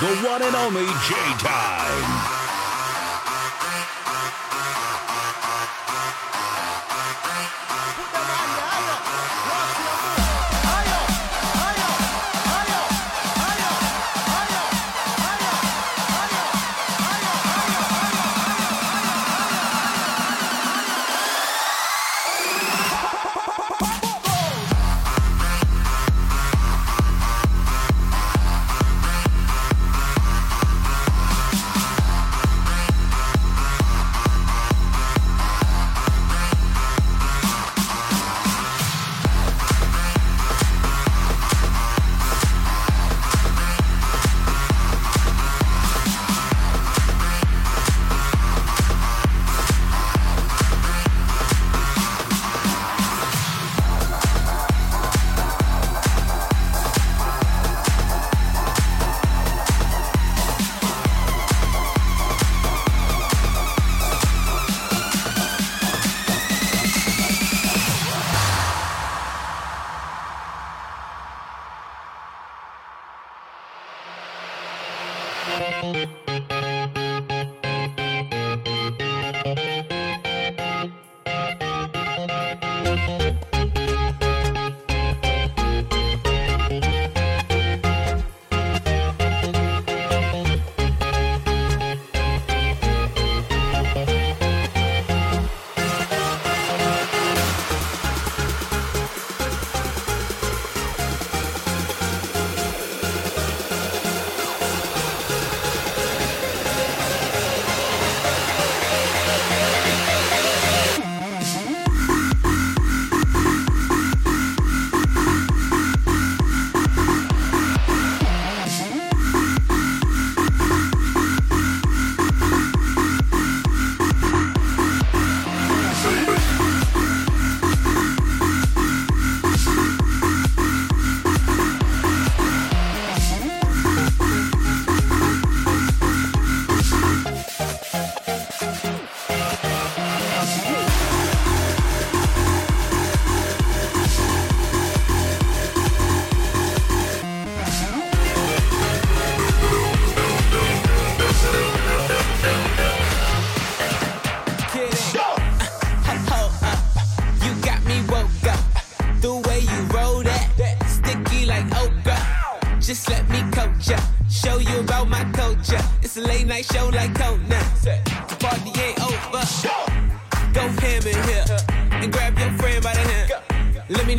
the one and only J Time.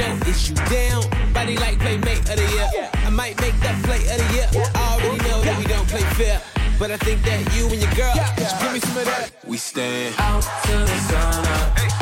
man. Is you down? Body like playmate of the year. I might make that play of the year. I already know that we don't play fair. But I think that you and your girl, yeah, you give me some of that? We stand out till the sun up.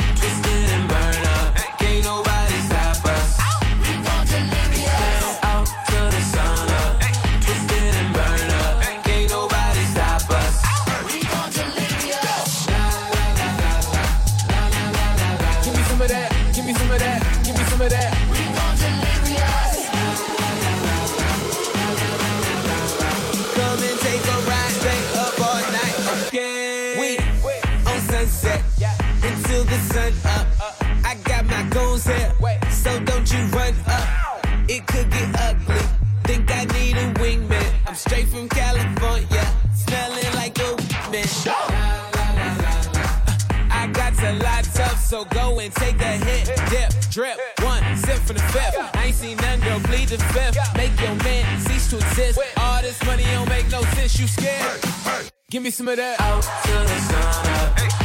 Straight from California, smelling like a man. I got a lot tough, so go and take a hit. Dip, drip, one sip from the fifth. I ain't seen none, girl, bleed the fifth. Make your man cease to exist. All this money don't make no sense, you scared. Give me some of that. Out to the sun up.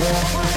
Yeah.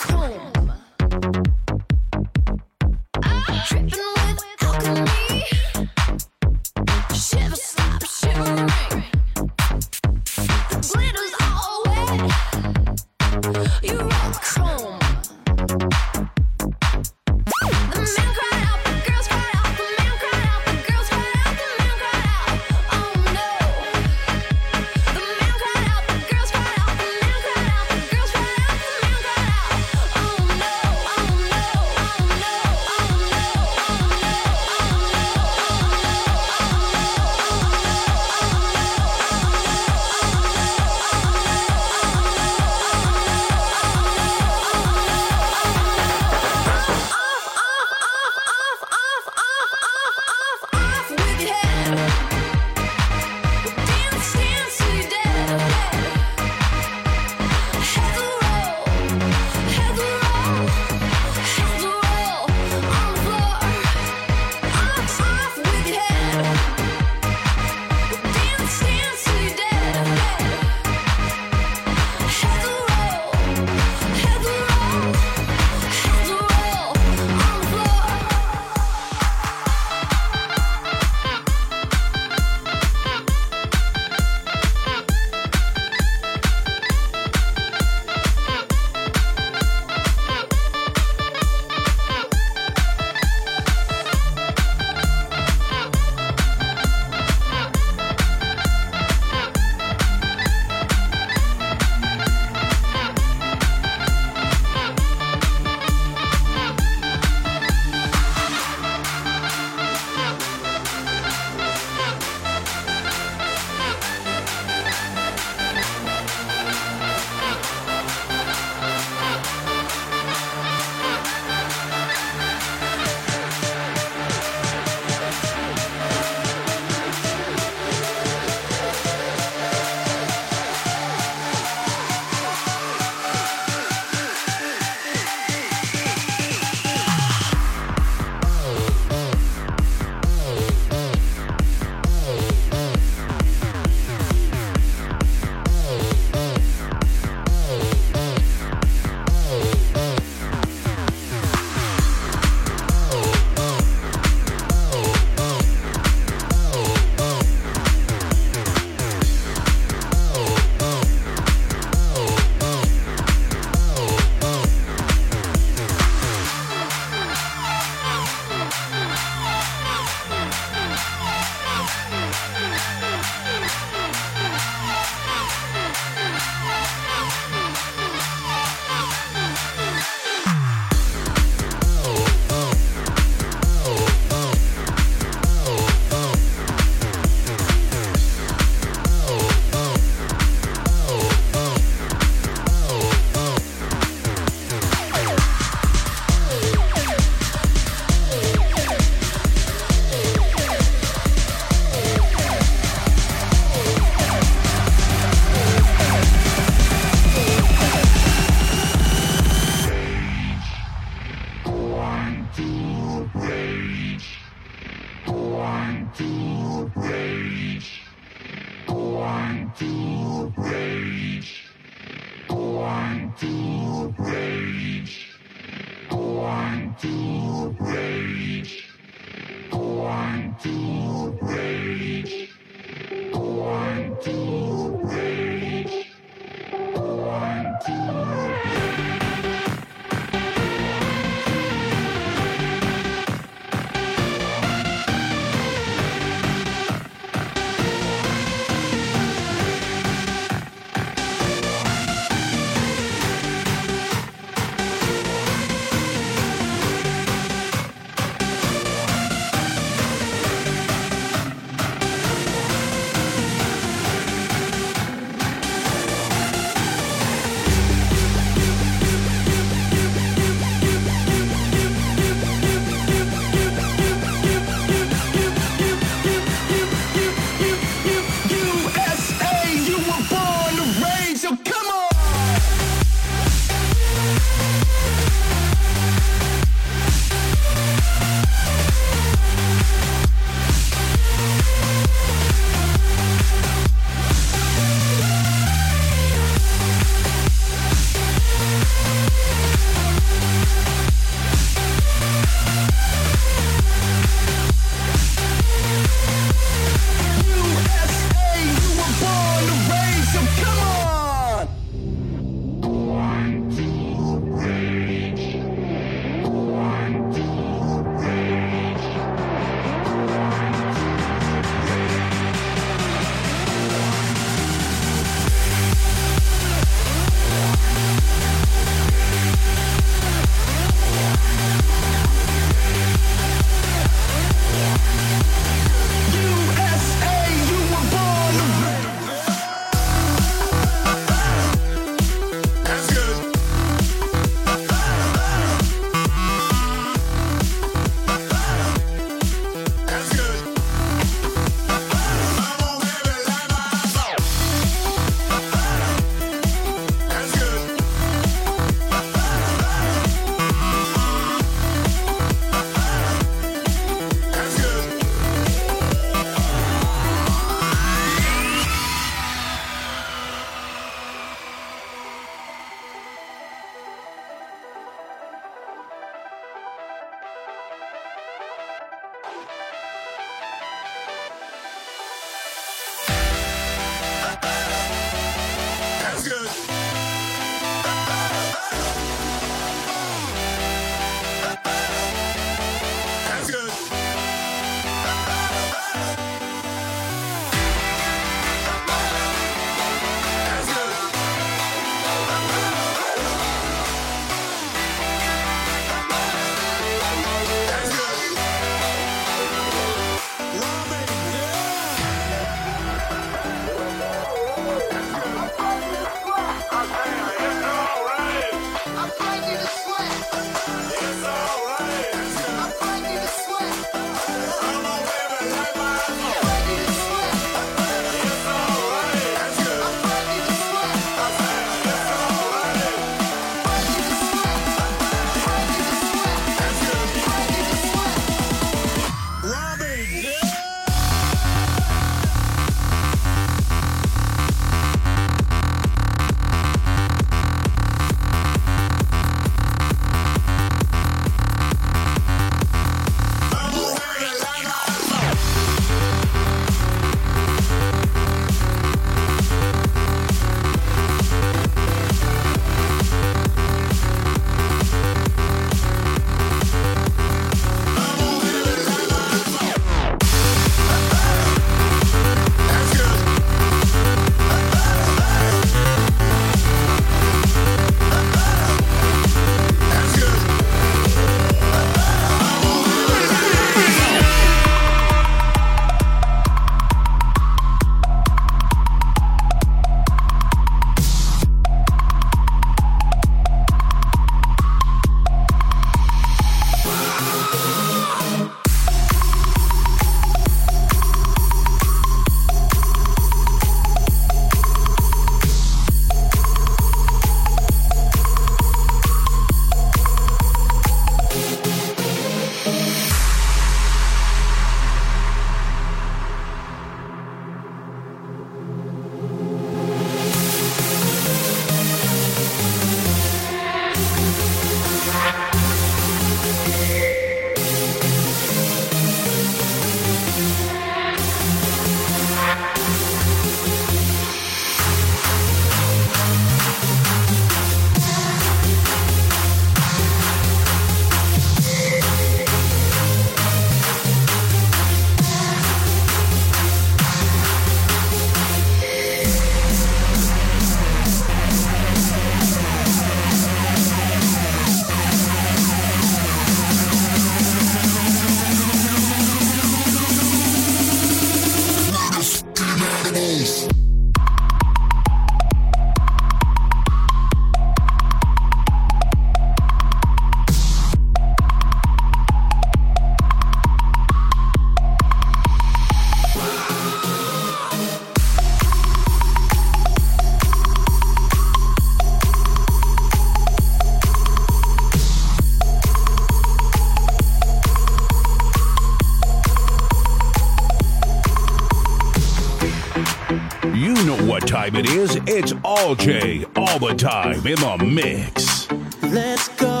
time it is. It's all J, all the time in the mix. Let's go.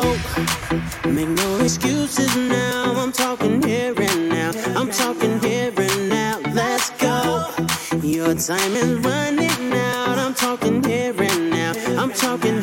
Make no excuses now. I'm talking here and now. I'm talking here and now. Let's go. Your time is running out. I'm talking here and now. I'm talking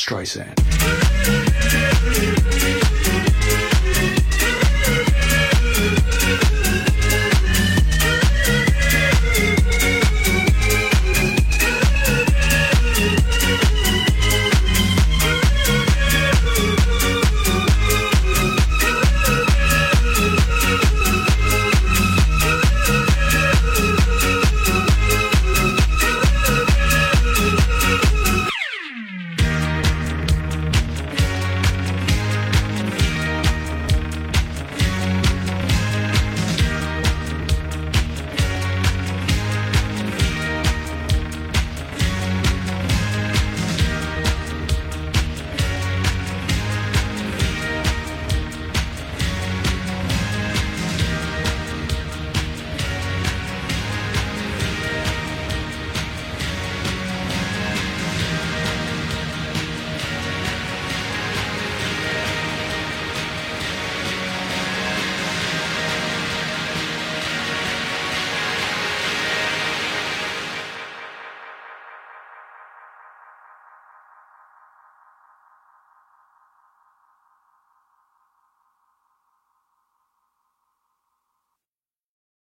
Streisand.